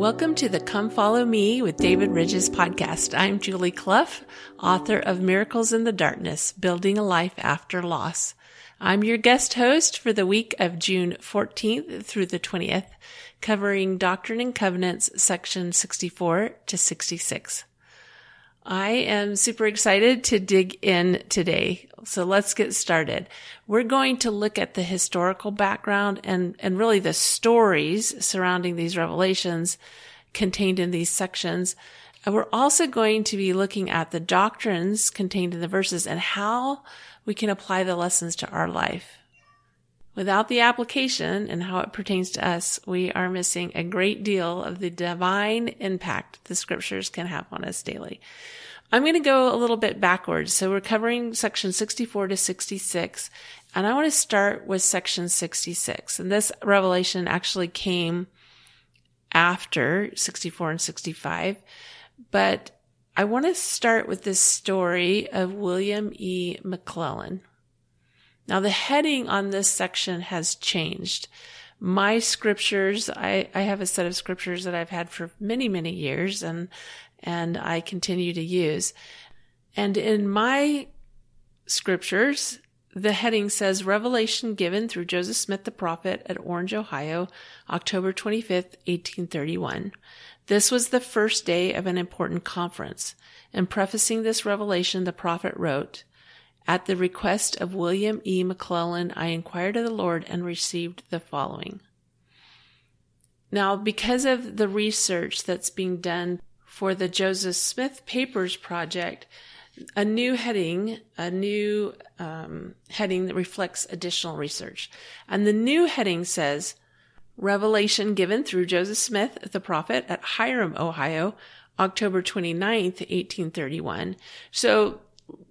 Welcome to the Come Follow Me with David Ridges podcast. I'm Julie Clough, author of Miracles in the Darkness, Building a Life After Loss. I'm your guest host for the week of June 14th through the 20th, covering Doctrine and Covenants section 64 to 66. I am super excited to dig in today. So let's get started. We're going to look at the historical background and, and really the stories surrounding these revelations contained in these sections. And we're also going to be looking at the doctrines contained in the verses and how we can apply the lessons to our life. Without the application and how it pertains to us, we are missing a great deal of the divine impact the scriptures can have on us daily. I'm going to go a little bit backwards. So we're covering section 64 to 66, and I want to start with section 66. And this revelation actually came after 64 and 65, but I want to start with this story of William E. McLellin. Now, the heading on this section has changed. My scriptures, I, I have a set of scriptures that I've had for many, many years and, and I continue to use. And in my scriptures, the heading says Revelation given through Joseph Smith the prophet at Orange, Ohio, October 25th, 1831. This was the first day of an important conference. In prefacing this revelation, the prophet wrote, at the request of William E. McLellin, I inquired of the Lord and received the following. Now, because of the research that's being done for the Joseph Smith Papers Project, a new heading, a new um, heading that reflects additional research. And the new heading says, Revelation given through Joseph Smith, the prophet, at Hiram, Ohio, October 29th, 1831. So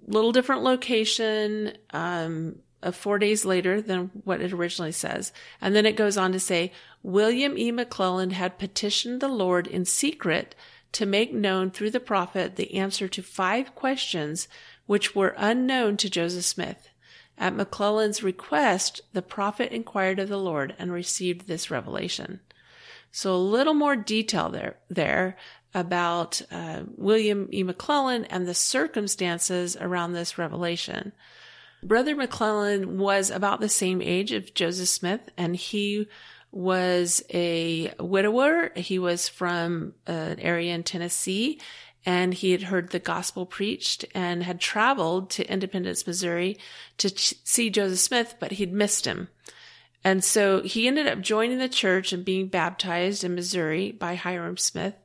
little different location, um, of four days later than what it originally says. And then it goes on to say, William E. McLellin had petitioned the Lord in secret to make known through the prophet the answer to five questions which were unknown to Joseph Smith. At McLellin's request, the prophet inquired of the Lord and received this revelation. So a little more detail there, there about uh, William E. McLellin and the circumstances around this revelation. Brother McLellin was about the same age of Joseph Smith, and he was a widower. He was from an area in Tennessee, and he had heard the gospel preached and had traveled to Independence, Missouri to ch- see Joseph Smith, but he'd missed him. And so he ended up joining the church and being baptized in Missouri by Hyrum Smith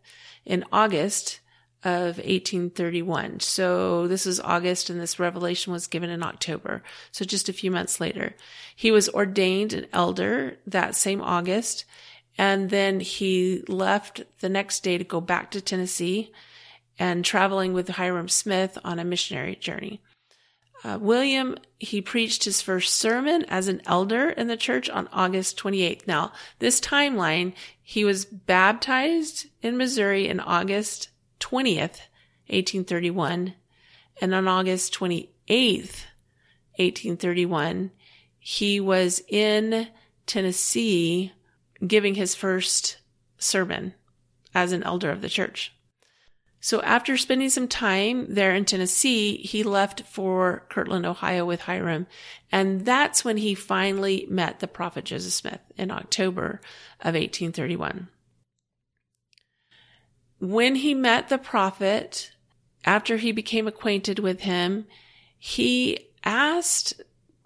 in August of 1831. So this is August and this revelation was given in October. So just a few months later, he was ordained an elder that same August. And then he left the next day to go back to Tennessee and traveling with Hyrum Smith on a missionary journey. Uh, William, he preached his first sermon as an elder in the church on August 28th. Now, this timeline, he was baptized in Missouri in August 20th, 1831. And on August 28th, 1831, he was in Tennessee giving his first sermon as an elder of the church. So after spending some time there in Tennessee, he left for Kirtland, Ohio with Hyrum. And that's when he finally met the prophet Joseph Smith in October of 1831. When he met the prophet, after he became acquainted with him, he asked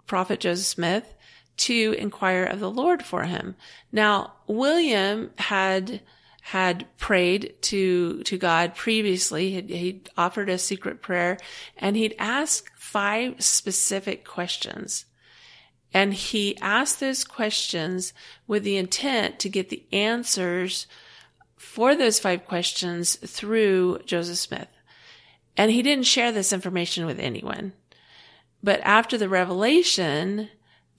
prophet Joseph Smith to inquire of the Lord for him. Now, William had had prayed to to God previously. He'd, he'd offered a secret prayer, and he'd asked five specific questions. And he asked those questions with the intent to get the answers for those five questions through Joseph Smith. And he didn't share this information with anyone. But after the revelation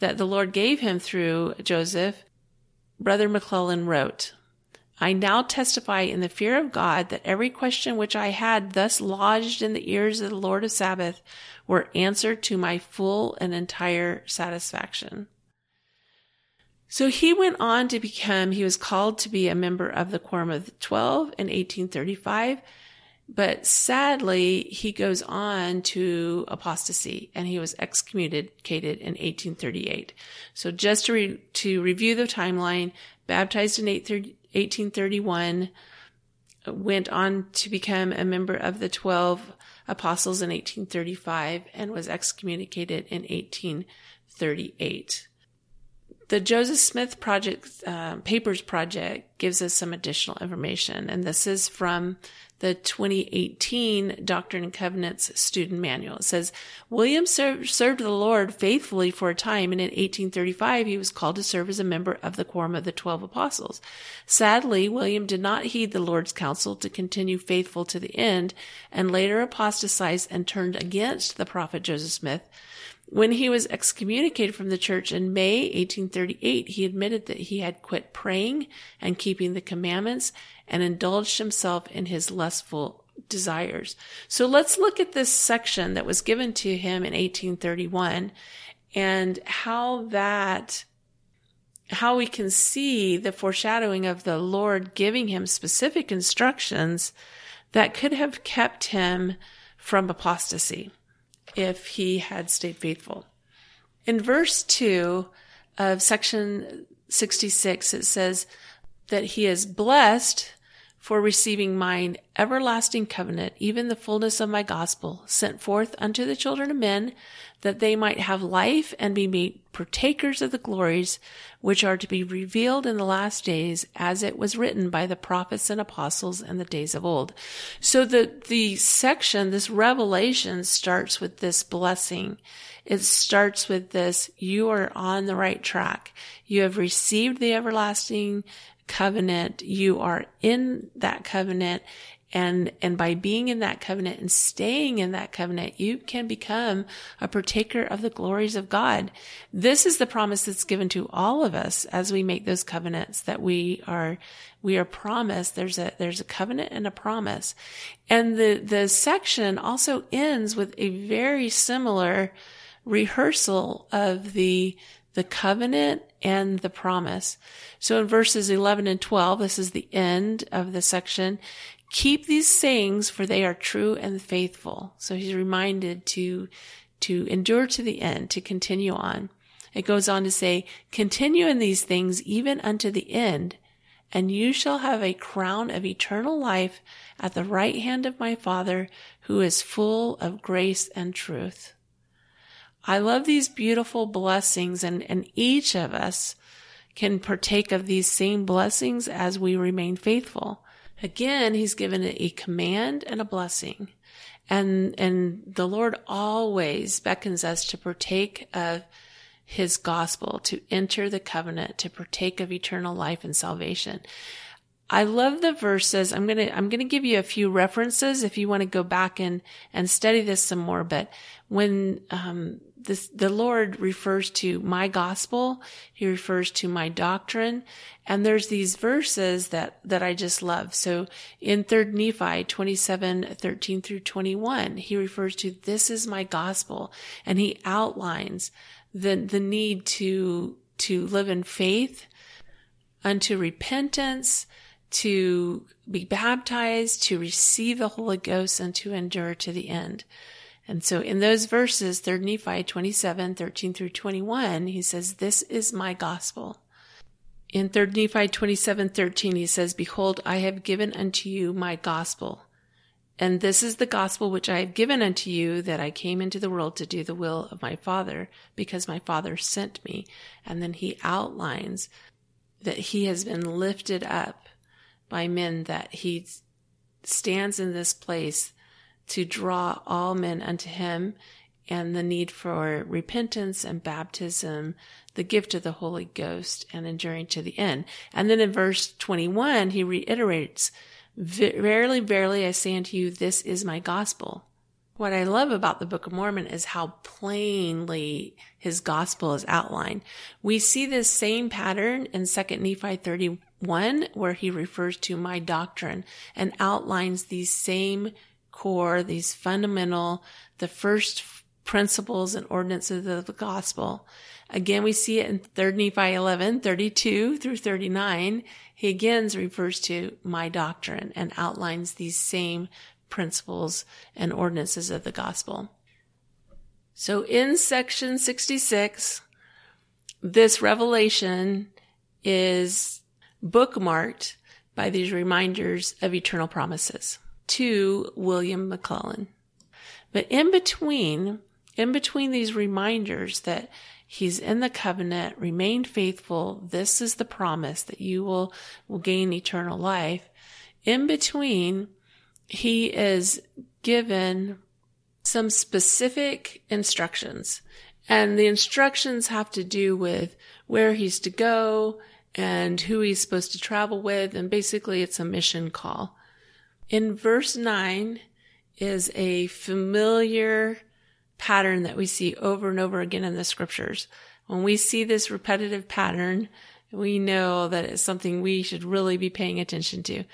that the Lord gave him through Joseph, Brother McLellin wrote, I now testify in the fear of God that every question which I had thus lodged in the ears of the Lord of Sabaoth were answered to my full and entire satisfaction. So he went on to become, he was called to be a member of the Quorum of the Twelve in 1835. But sadly, he goes on to apostasy and he was excommunicated in 1838. So just to, re- to review the timeline, baptized in 1831, went on to become a member of the 12 apostles in 1835 and was excommunicated in 1838. The Joseph Smith Project uh, Papers Project gives us some additional information, and this is from the 2018 Doctrine and Covenants Student Manual. It says William ser- served the Lord faithfully for a time, and in 1835 he was called to serve as a member of the Quorum of the Twelve Apostles. Sadly, William did not heed the Lord's counsel to continue faithful to the end, and later apostatized and turned against the prophet Joseph Smith when he was excommunicated from the church in May 1838, he admitted that he had quit praying and keeping the commandments and indulged himself in his lustful desires. So let's look at this section that was given to him in 1831 and how that how we can see the foreshadowing of the Lord giving him specific instructions that could have kept him from apostasy if he had stayed faithful. In verse 2 of section 66, it says that he is blessed for receiving mine everlasting covenant, even the fullness of my gospel, sent forth unto the children of men, that they might have life and be made partakers of the glories which are to be revealed in the last days, as it was written by the prophets and apostles in the days of old. So the, the section, this revelation starts with this blessing. It starts with this, you are on the right track. You have received the everlasting covenant. You are in that covenant and, and by being in that covenant and staying in that covenant, you can become a partaker of the glories of God. This is the promise that's given to all of us as we make those covenants that we are, we are promised. There's a, there's a covenant and a promise. And the, the section also ends with a very similar rehearsal of the, the covenant and the promise. So in verses 11 and 12, this is the end of the section. Keep these sayings for they are true and faithful. So he's reminded to, to endure to the end, to continue on. It goes on to say, continue in these things even unto the end, and you shall have a crown of eternal life at the right hand of my Father, who is full of grace and truth. I love these beautiful blessings and, and each of us can partake of these same blessings as we remain faithful. Again, he's given a command and a blessing. And, and the Lord always beckons us to partake of his gospel, to enter the covenant, to partake of eternal life and salvation. I love the verses. I'm going to, I'm going to give you a few references if you want to go back and, and study this some more. But when, um, this, the Lord refers to my gospel. He refers to my doctrine. And there's these verses that, that I just love. So in 3rd Nephi 27, 13 through 21, he refers to this is my gospel. And he outlines the, the need to, to live in faith unto repentance, to be baptized, to receive the Holy Ghost, and to endure to the end. And so in those verses, 3rd Nephi 27, 13 through 21, he says, This is my gospel. In 3rd Nephi 27, 13, he says, Behold, I have given unto you my gospel. And this is the gospel which I have given unto you, that I came into the world to do the will of my Father, because my Father sent me. And then he outlines that he has been lifted up by men, that he stands in this place to draw all men unto him and the need for repentance and baptism, the gift of the Holy Ghost and enduring to the end. And then in verse 21, he reiterates, Verily, verily, I say unto you, this is my gospel. What I love about the Book of Mormon is how plainly his gospel is outlined. We see this same pattern in 2 Nephi 31, where he refers to my doctrine and outlines these same core, these fundamental, the first principles and ordinances of the gospel. Again, we see it in 3 Nephi 11, 32 through 39. He again refers to my doctrine and outlines these same principles and ordinances of the gospel. So in section 66, this revelation is bookmarked by these reminders of eternal promises to William McLellin. But in between, in between these reminders that he's in the covenant, remain faithful, this is the promise that you will, will gain eternal life. In between, he is given some specific instructions. And the instructions have to do with where he's to go and who he's supposed to travel with. And basically, it's a mission call. In verse 9 is a familiar pattern that we see over and over again in the scriptures. When we see this repetitive pattern, we know that it's something we should really be paying attention to.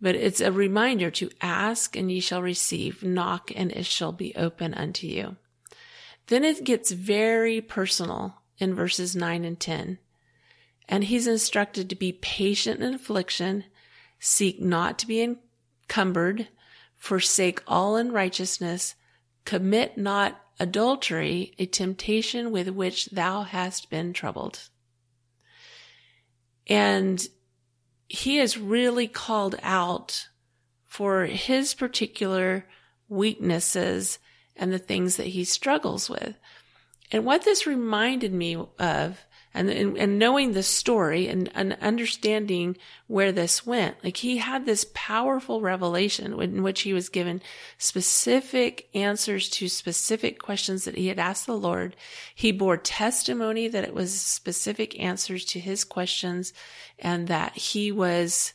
But it's a reminder to ask and ye shall receive, knock and it shall be open unto you. Then it gets very personal in verses 9 and 10. And he's instructed to be patient in affliction, seek not to be encumbered, forsake all unrighteousness, commit not adultery, a temptation with which thou hast been troubled. And he is really called out for his particular weaknesses and the things that he struggles with. And what this reminded me of and, and, and knowing the story and, and understanding where this went. Like he had this powerful revelation in which he was given specific answers to specific questions that he had asked the Lord. He bore testimony that it was specific answers to his questions and that he was,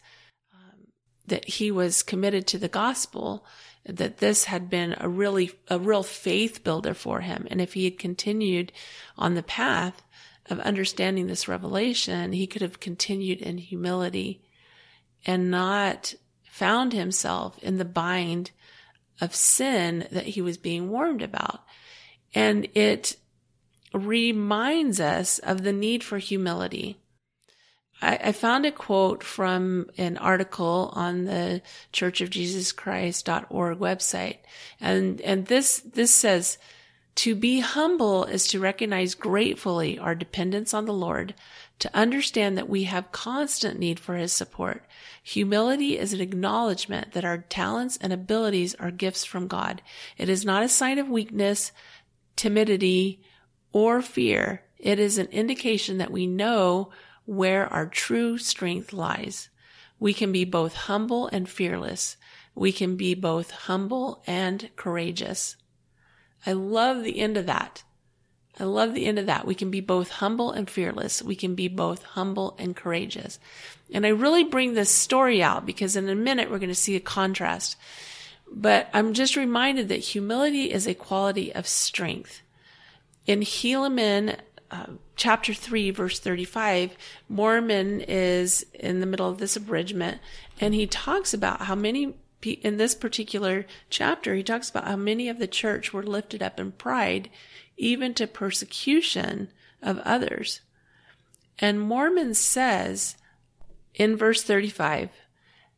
um, that he was committed to the gospel that this had been a really a real faith builder for him and if he had continued on the path of understanding this revelation, he could have continued in humility and not found himself in the bind of sin that he was being warned about. And it reminds us of the need for humility. I, I found a quote from an article on the churchofjesuschrist.org website. And, and this, this says, to be humble is to recognize gratefully our dependence on the Lord, to understand that we have constant need for His support. Humility is an acknowledgement that our talents and abilities are gifts from God. It is not a sign of weakness, timidity, or fear. It is an indication that we know where our true strength lies. We can be both humble and fearless. We can be both humble and courageous. I love the end of that. I love the end of that. We can be both humble and fearless. We can be both humble and courageous. And I really bring this story out because in a minute we're going to see a contrast. But I'm just reminded that humility is a quality of strength. In Helaman, uh, chapter 3, verse 35, Mormon is in the middle of this abridgment, and he talks about how many in this particular chapter, he talks about how many of the church were lifted up in pride, even to persecution of others. And Mormon says in verse 35,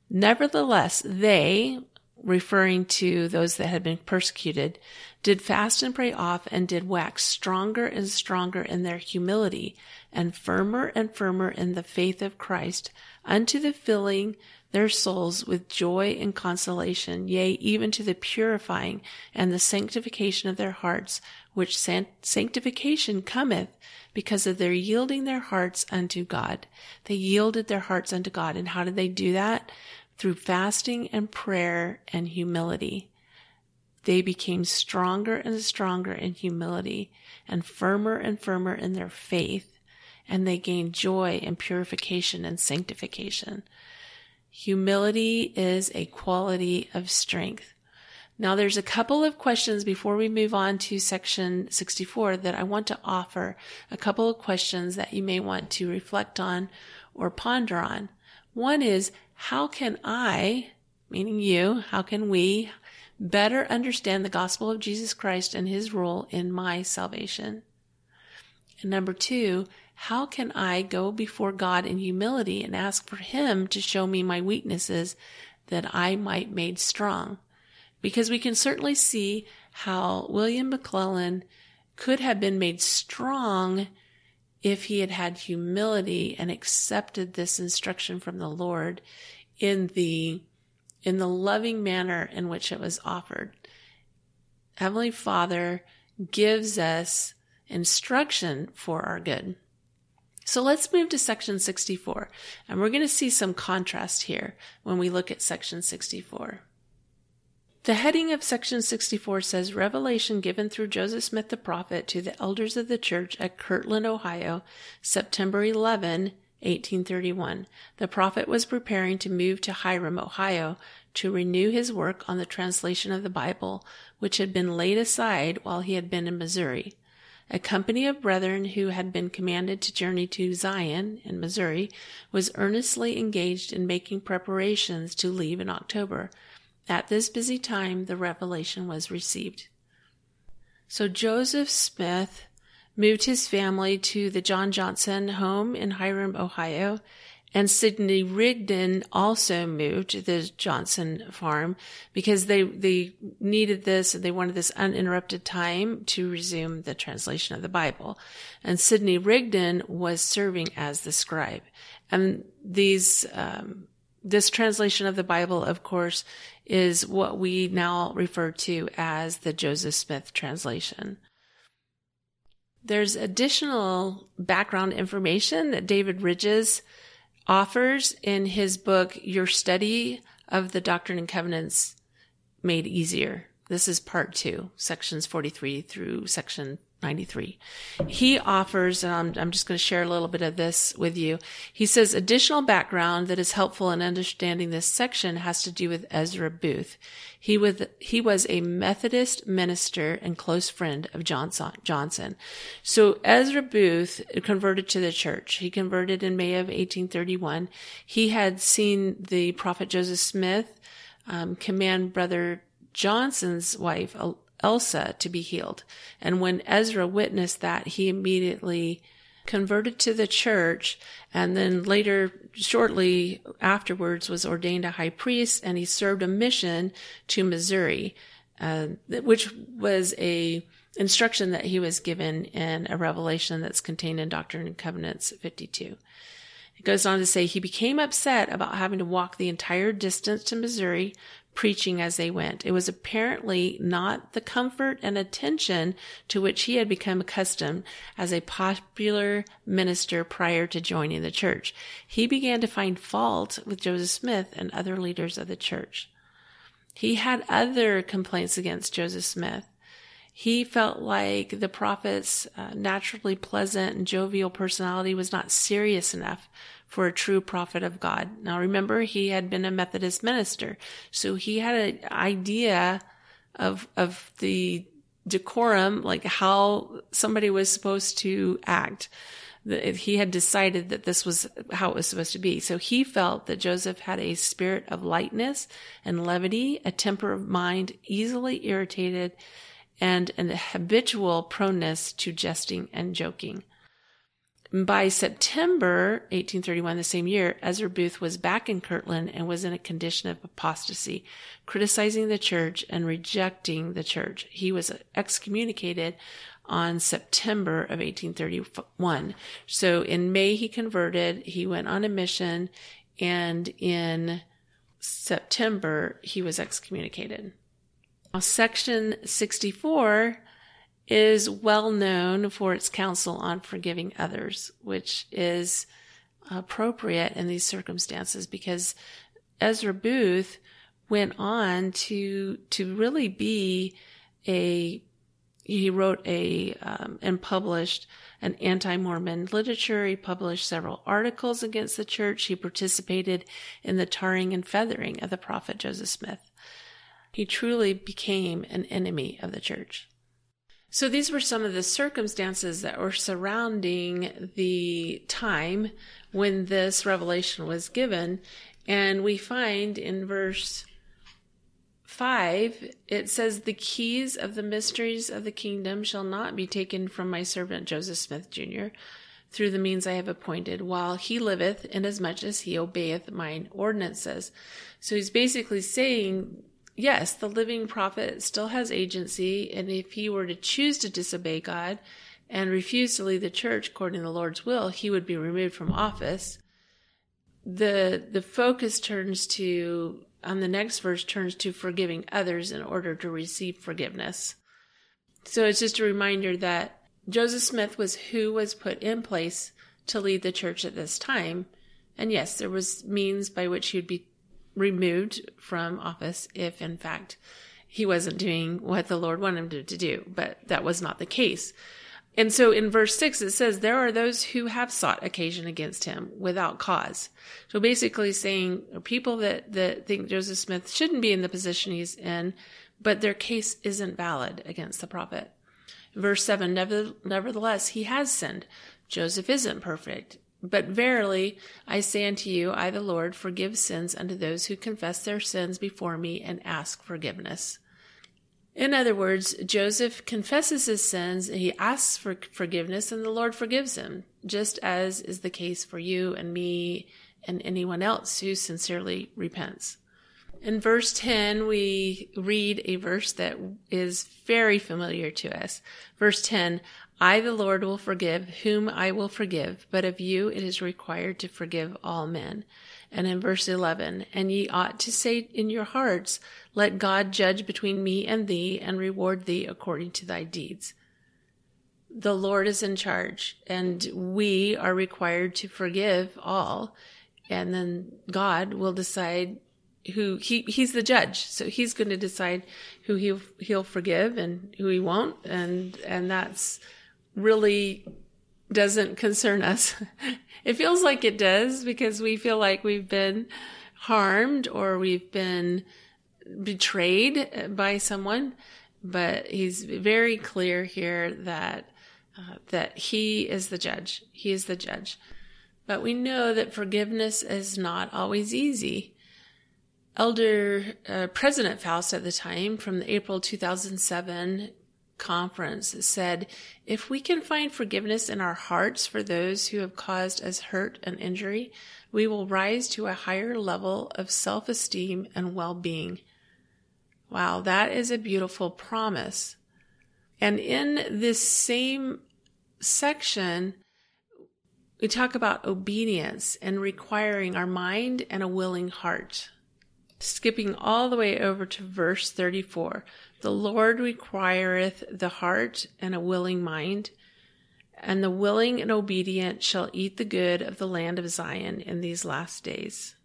nevertheless, they, referring to those that had been persecuted, did fast and pray off and did wax stronger and stronger in their humility and firmer and firmer in the faith of Christ unto the filling their souls with joy and consolation, yea, even to the purifying and the sanctification of their hearts, which sanctification cometh because of their yielding their hearts unto God. They yielded their hearts unto God. And how did they do that? Through fasting and prayer and humility. They became stronger and stronger in humility and firmer and firmer in their faith. And they gained joy and purification and sanctification. Humility is a quality of strength. Now, there's a couple of questions before we move on to section 64 that I want to offer. A couple of questions that you may want to reflect on or ponder on. One is, how can I, meaning you, how can we better understand the gospel of Jesus Christ and his role in my salvation? And number two, how can I go before God in humility and ask for Him to show me my weaknesses that I might be made strong? Because we can certainly see how William McLellin could have been made strong if he had had humility and accepted this instruction from the Lord in the in the loving manner in which it was offered. Heavenly Father gives us instruction for our good. So let's move to section 64, and we're going to see some contrast here when we look at section 64. The heading of section 64 says Revelation given through Joseph Smith the prophet to the elders of the church at Kirtland, Ohio, September 11, 1831. The prophet was preparing to move to Hiram, Ohio, to renew his work on the translation of the Bible, which had been laid aside while he had been in Missouri. A company of brethren who had been commanded to journey to Zion in Missouri was earnestly engaged in making preparations to leave in October. At this busy time, the revelation was received. So Joseph Smith moved his family to the John Johnson home in Hiram, Ohio, and Sidney Rigdon also moved to the Johnson farm because they, they needed this and they wanted this uninterrupted time to resume the translation of the Bible. And Sidney Rigdon was serving as the scribe. And these, um, this translation of the Bible, of course, is what we now refer to as the Joseph Smith translation. There's additional background information that David Ridges offers in his book, Your Study of the Doctrine and Covenants Made Easier. This is part two, sections 43 through section 93. He offers, and I'm, I'm just going to share a little bit of this with you. He says additional background that is helpful in understanding this section has to do with Ezra Booth. He was, he was a Methodist minister and close friend of Johnson, Johnson. So Ezra Booth converted to the church. He converted in May of 1831. He had seen the prophet Joseph Smith um, command brother Johnson's wife, Elsa to be healed. And when Ezra witnessed that, he immediately converted to the church and then later, shortly afterwards, was ordained a high priest and he served a mission to Missouri, uh, which was a instruction that he was given in a revelation that's contained in Doctrine and Covenants 52. It goes on to say he became upset about having to walk the entire distance to Missouri preaching as they went. It was apparently not the comfort and attention to which he had become accustomed as a popular minister prior to joining the church. He began to find fault with Joseph Smith and other leaders of the church. He had other complaints against Joseph Smith. He felt like the prophet's uh, naturally pleasant and jovial personality was not serious enough for a true prophet of God. Now remember, he had been a Methodist minister, so he had an idea of, of the decorum, like how somebody was supposed to act. He had decided that this was how it was supposed to be. So he felt that Joseph had a spirit of lightness and levity, a temper of mind easily irritated, and an habitual proneness to jesting and joking. By September 1831, the same year, Ezra Booth was back in Kirtland and was in a condition of apostasy, criticizing the church and rejecting the church. He was excommunicated on September of 1831. So in May, he converted, he went on a mission, and in September, he was excommunicated. Section 64 is well known for its counsel on forgiving others, which is appropriate in these circumstances because Ezra Booth went on to to really be a he wrote a um, and published an anti-Mormon literature. He published several articles against the church. He participated in the tarring and feathering of the prophet Joseph Smith. He truly became an enemy of the church. So these were some of the circumstances that were surrounding the time when this revelation was given. And we find in verse 5, it says, The keys of the mysteries of the kingdom shall not be taken from my servant Joseph Smith Jr. through the means I have appointed, while he liveth, inasmuch as he obeyeth mine ordinances. So he's basically saying, yes, the living prophet still has agency, and if he were to choose to disobey God and refuse to lead the church according to the Lord's will, he would be removed from office. The the focus turns to on the next verse turns to forgiving others in order to receive forgiveness. So it's just a reminder that Joseph Smith was who was put in place to lead the church at this time. And yes, there was means by which he would be removed from office if in fact he wasn't doing what the Lord wanted him to do, but that was not the case. And so in verse 6, it says, There are those who have sought occasion against him without cause. So basically saying people that, that think Joseph Smith shouldn't be in the position he's in, but their case isn't valid against the prophet. Verse 7, Nevertheless, he has sinned. Joseph isn't perfect. But verily, I say unto you, I the Lord forgive sins unto those who confess their sins before me and ask forgiveness. In other words, Joseph confesses his sins, he asks for forgiveness, and the Lord forgives him, just as is the case for you and me and anyone else who sincerely repents. In verse 10, we read a verse that is very familiar to us. Verse 10 I, the Lord, will forgive whom I will forgive, but of you it is required to forgive all men. And in verse 11, and ye ought to say in your hearts, Let God judge between me and thee, and reward thee according to thy deeds. The Lord is in charge, and we are required to forgive all. And then God will decide who he he's the judge so he's going to decide who he'll he'll forgive and who he won't and and that's really doesn't concern us. it feels like it does because we feel like we've been harmed or we've been betrayed by someone. But he's very clear here that uh, that he is the judge. He is the judge. But we know that forgiveness is not always easy. Elder uh, President Faust at the time, from the April 2007 conference said, if we can find forgiveness in our hearts for those who have caused us hurt and injury, we will rise to a higher level of self esteem and well being. Wow, that is a beautiful promise. And in this same section, we talk about obedience and requiring our mind and a willing heart. Skipping all the way over to verse 34. The Lord requireth the heart and a willing mind, and the willing and obedient shall eat the good of the land of Zion in these last days.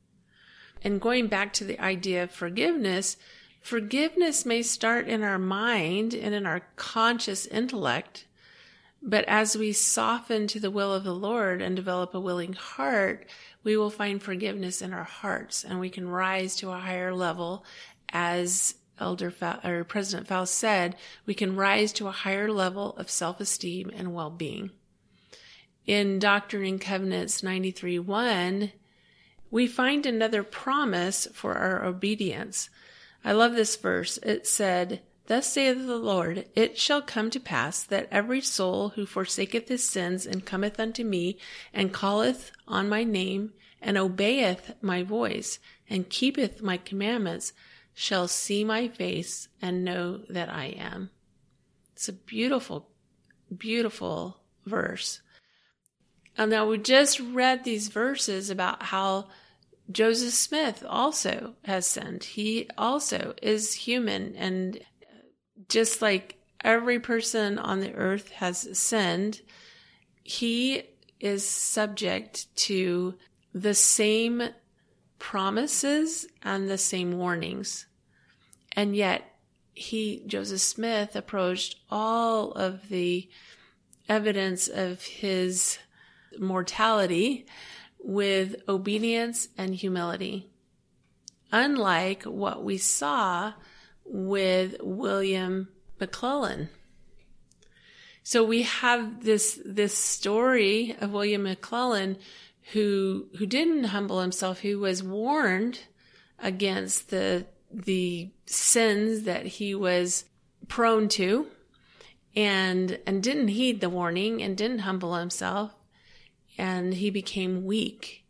And going back to the idea of forgiveness, forgiveness may start in our mind and in our conscious intellect, but as we soften to the will of the Lord and develop a willing heart, we will find forgiveness in our hearts and we can rise to a higher level as Elder Fa- or President Faust said, we can rise to a higher level of self-esteem and well-being. In Doctrine and Covenants 93:1, we find another promise for our obedience. I love this verse. It said, Thus saith the Lord, It shall come to pass that every soul who forsaketh his sins and cometh unto me, and calleth on my name, and obeyeth my voice, and keepeth my commandments, shall see my face and know that I am. It's a beautiful, beautiful verse. And now we just read these verses about how Joseph Smith also has sinned. He also is human and just like every person on the earth has sinned, he is subject to the same promises and the same warnings. And yet, he, Joseph Smith, approached all of the evidence of his mortality with obedience and humility. Unlike what we saw with William McLellin. So we have this, this story of William McLellin who who didn't humble himself, who was warned against the the sins that he was prone to and and didn't heed the warning and didn't humble himself. And he became weak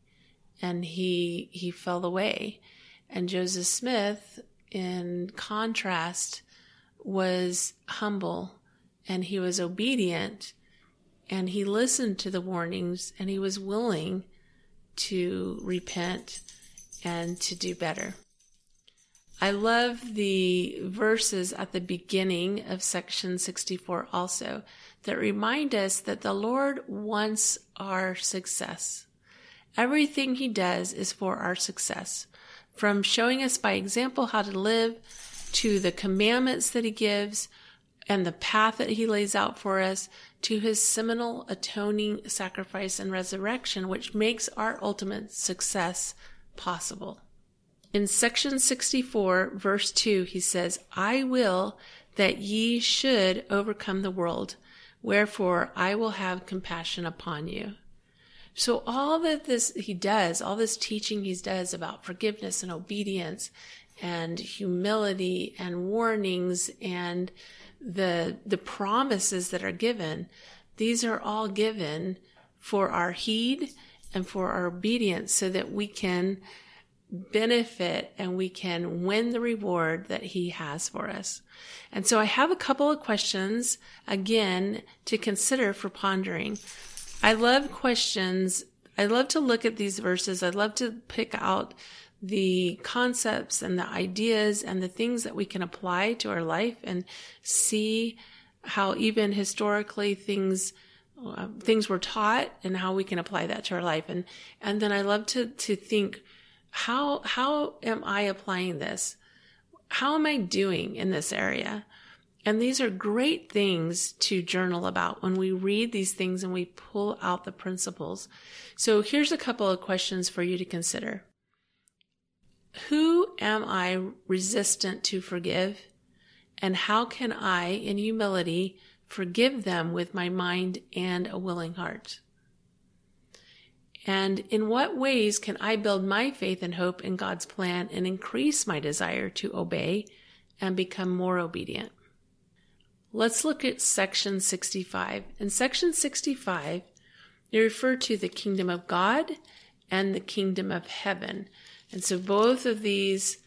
and he he fell away. And Joseph Smith in contrast was humble and he was obedient and he listened to the warnings and he was willing to repent and to do better. I love the verses at the beginning of section 64 also that remind us that the Lord wants our success. Everything he does is for our success. From showing us by example how to live to the commandments that he gives and the path that he lays out for us to his seminal atoning sacrifice and resurrection, which makes our ultimate success possible. In section 64, verse 2, he says, I will that ye should overcome the world, wherefore I will have compassion upon you. So all that this he does, all this teaching he does about forgiveness and obedience and humility and warnings and the the promises that are given, these are all given for our heed and for our obedience so that we can benefit and we can win the reward that he has for us. And so I have a couple of questions again to consider for pondering. I love questions. I love to look at these verses. I love to pick out the concepts and the ideas and the things that we can apply to our life and see how even historically things uh, things were taught and how we can apply that to our life and and then I love to to think how how am I applying this? How am I doing in this area? And these are great things to journal about when we read these things and we pull out the principles. So here's a couple of questions for you to consider. Who am I resistant to forgive? And how can I, in humility, forgive them with my mind and a willing heart? And in what ways can I build my faith and hope in God's plan and increase my desire to obey and become more obedient? Let's look at section 65. In section 65, they refer to the kingdom of God and the kingdom of heaven. And so both of these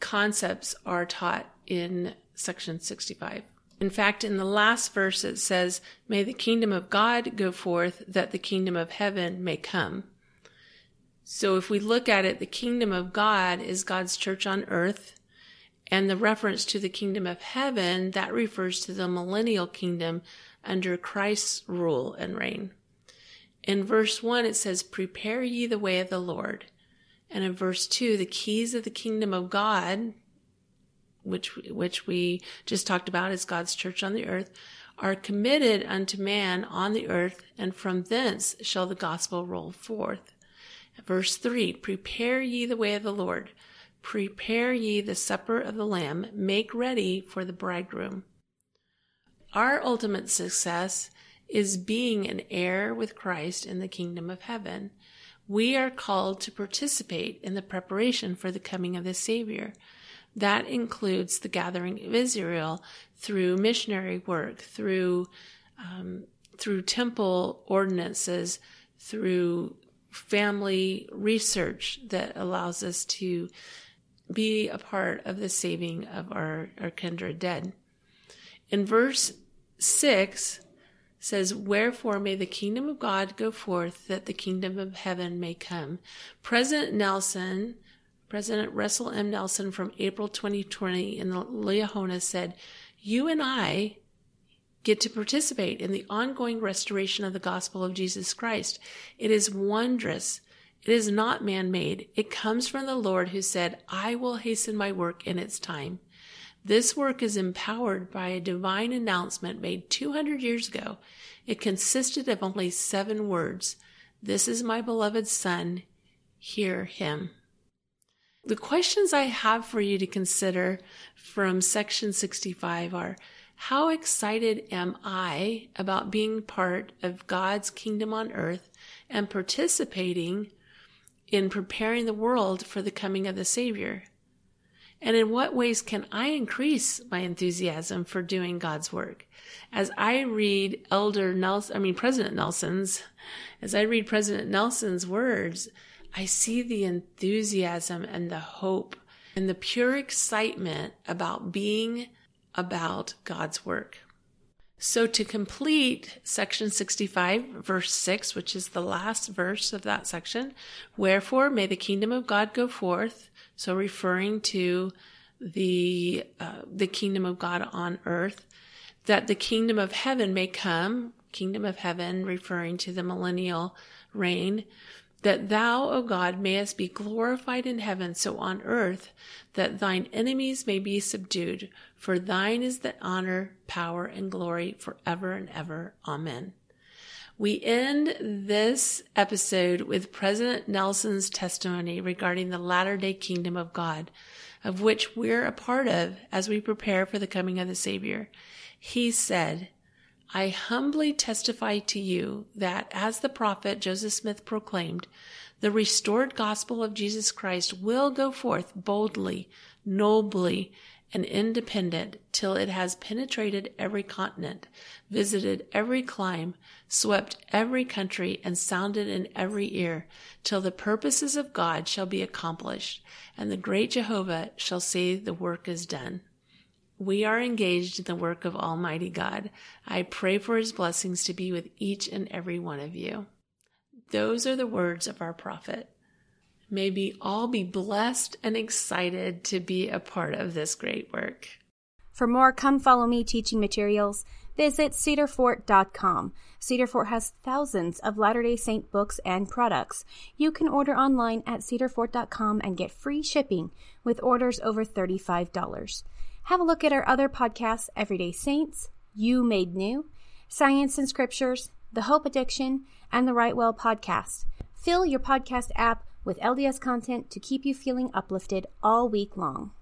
concepts are taught in section 65. In fact, in the last verse, it says, May the kingdom of God go forth, that the kingdom of heaven may come. So if we look at it, the kingdom of God is God's church on earth. And the reference to the kingdom of heaven, that refers to the millennial kingdom under Christ's rule and reign. In verse 1, it says, Prepare ye the way of the Lord. And in verse 2, the keys of the kingdom of God, which which we just talked about as God's church on the earth, are committed unto man on the earth, and from thence shall the gospel roll forth. Verse 3 Prepare ye the way of the Lord, prepare ye the supper of the Lamb, make ready for the bridegroom. Our ultimate success is being an heir with Christ in the kingdom of heaven. We are called to participate in the preparation for the coming of the Savior. That includes the gathering of Israel through missionary work, through um, through temple ordinances, through family research that allows us to be a part of the saving of our, our kindred dead. In verse 6 says, Wherefore may the kingdom of God go forth, that the kingdom of heaven may come. President Nelson President Russell M. Nelson from April 2020 in the Liahona said, You and I get to participate in the ongoing restoration of the gospel of Jesus Christ. It is wondrous. It is not man made. It comes from the Lord who said, I will hasten my work in its time. This work is empowered by a divine announcement made 200 years ago. It consisted of only seven words. This is my beloved son. Hear him. The questions I have for you to consider from section 65 are How excited am I about being part of God's kingdom on earth and participating in preparing the world for the coming of the Savior? And in what ways can I increase my enthusiasm for doing God's work? As I read Elder Nelson, I mean, President Nelson's, as I read President Nelson's words, I see the enthusiasm and the hope and the pure excitement about being about God's work. So, to complete section 65, verse 6, which is the last verse of that section, wherefore may the kingdom of God go forth. So, referring to the, uh, the kingdom of God on earth, that the kingdom of heaven may come, kingdom of heaven, referring to the millennial reign, that thou, O God, mayest be glorified in heaven, so on earth, that thine enemies may be subdued. For thine is the honor, power, and glory forever and ever. Amen. We end this episode with President Nelson's testimony regarding the latter day kingdom of God, of which we're a part of as we prepare for the coming of the Savior. He said, I humbly testify to you that, as the prophet Joseph Smith proclaimed, the restored gospel of Jesus Christ will go forth boldly, nobly, and independent till it has penetrated every continent, visited every clime, swept every country, and sounded in every ear, till the purposes of God shall be accomplished, and the great Jehovah shall say the work is done. We are engaged in the work of Almighty God. I pray for his blessings to be with each and every one of you. Those are the words of our prophet. May we all be blessed and excited to be a part of this great work. For more Come Follow Me teaching materials, visit cedarfort.com. Cedar Fort has thousands of Latter day Saint books and products. You can order online at cedarfort.com and get free shipping with orders over $35. Have a look at our other podcasts Everyday Saints, You Made New, Science and Scriptures, The Hope Addiction, and the Right Well podcast. Fill your podcast app with LDS content to keep you feeling uplifted all week long.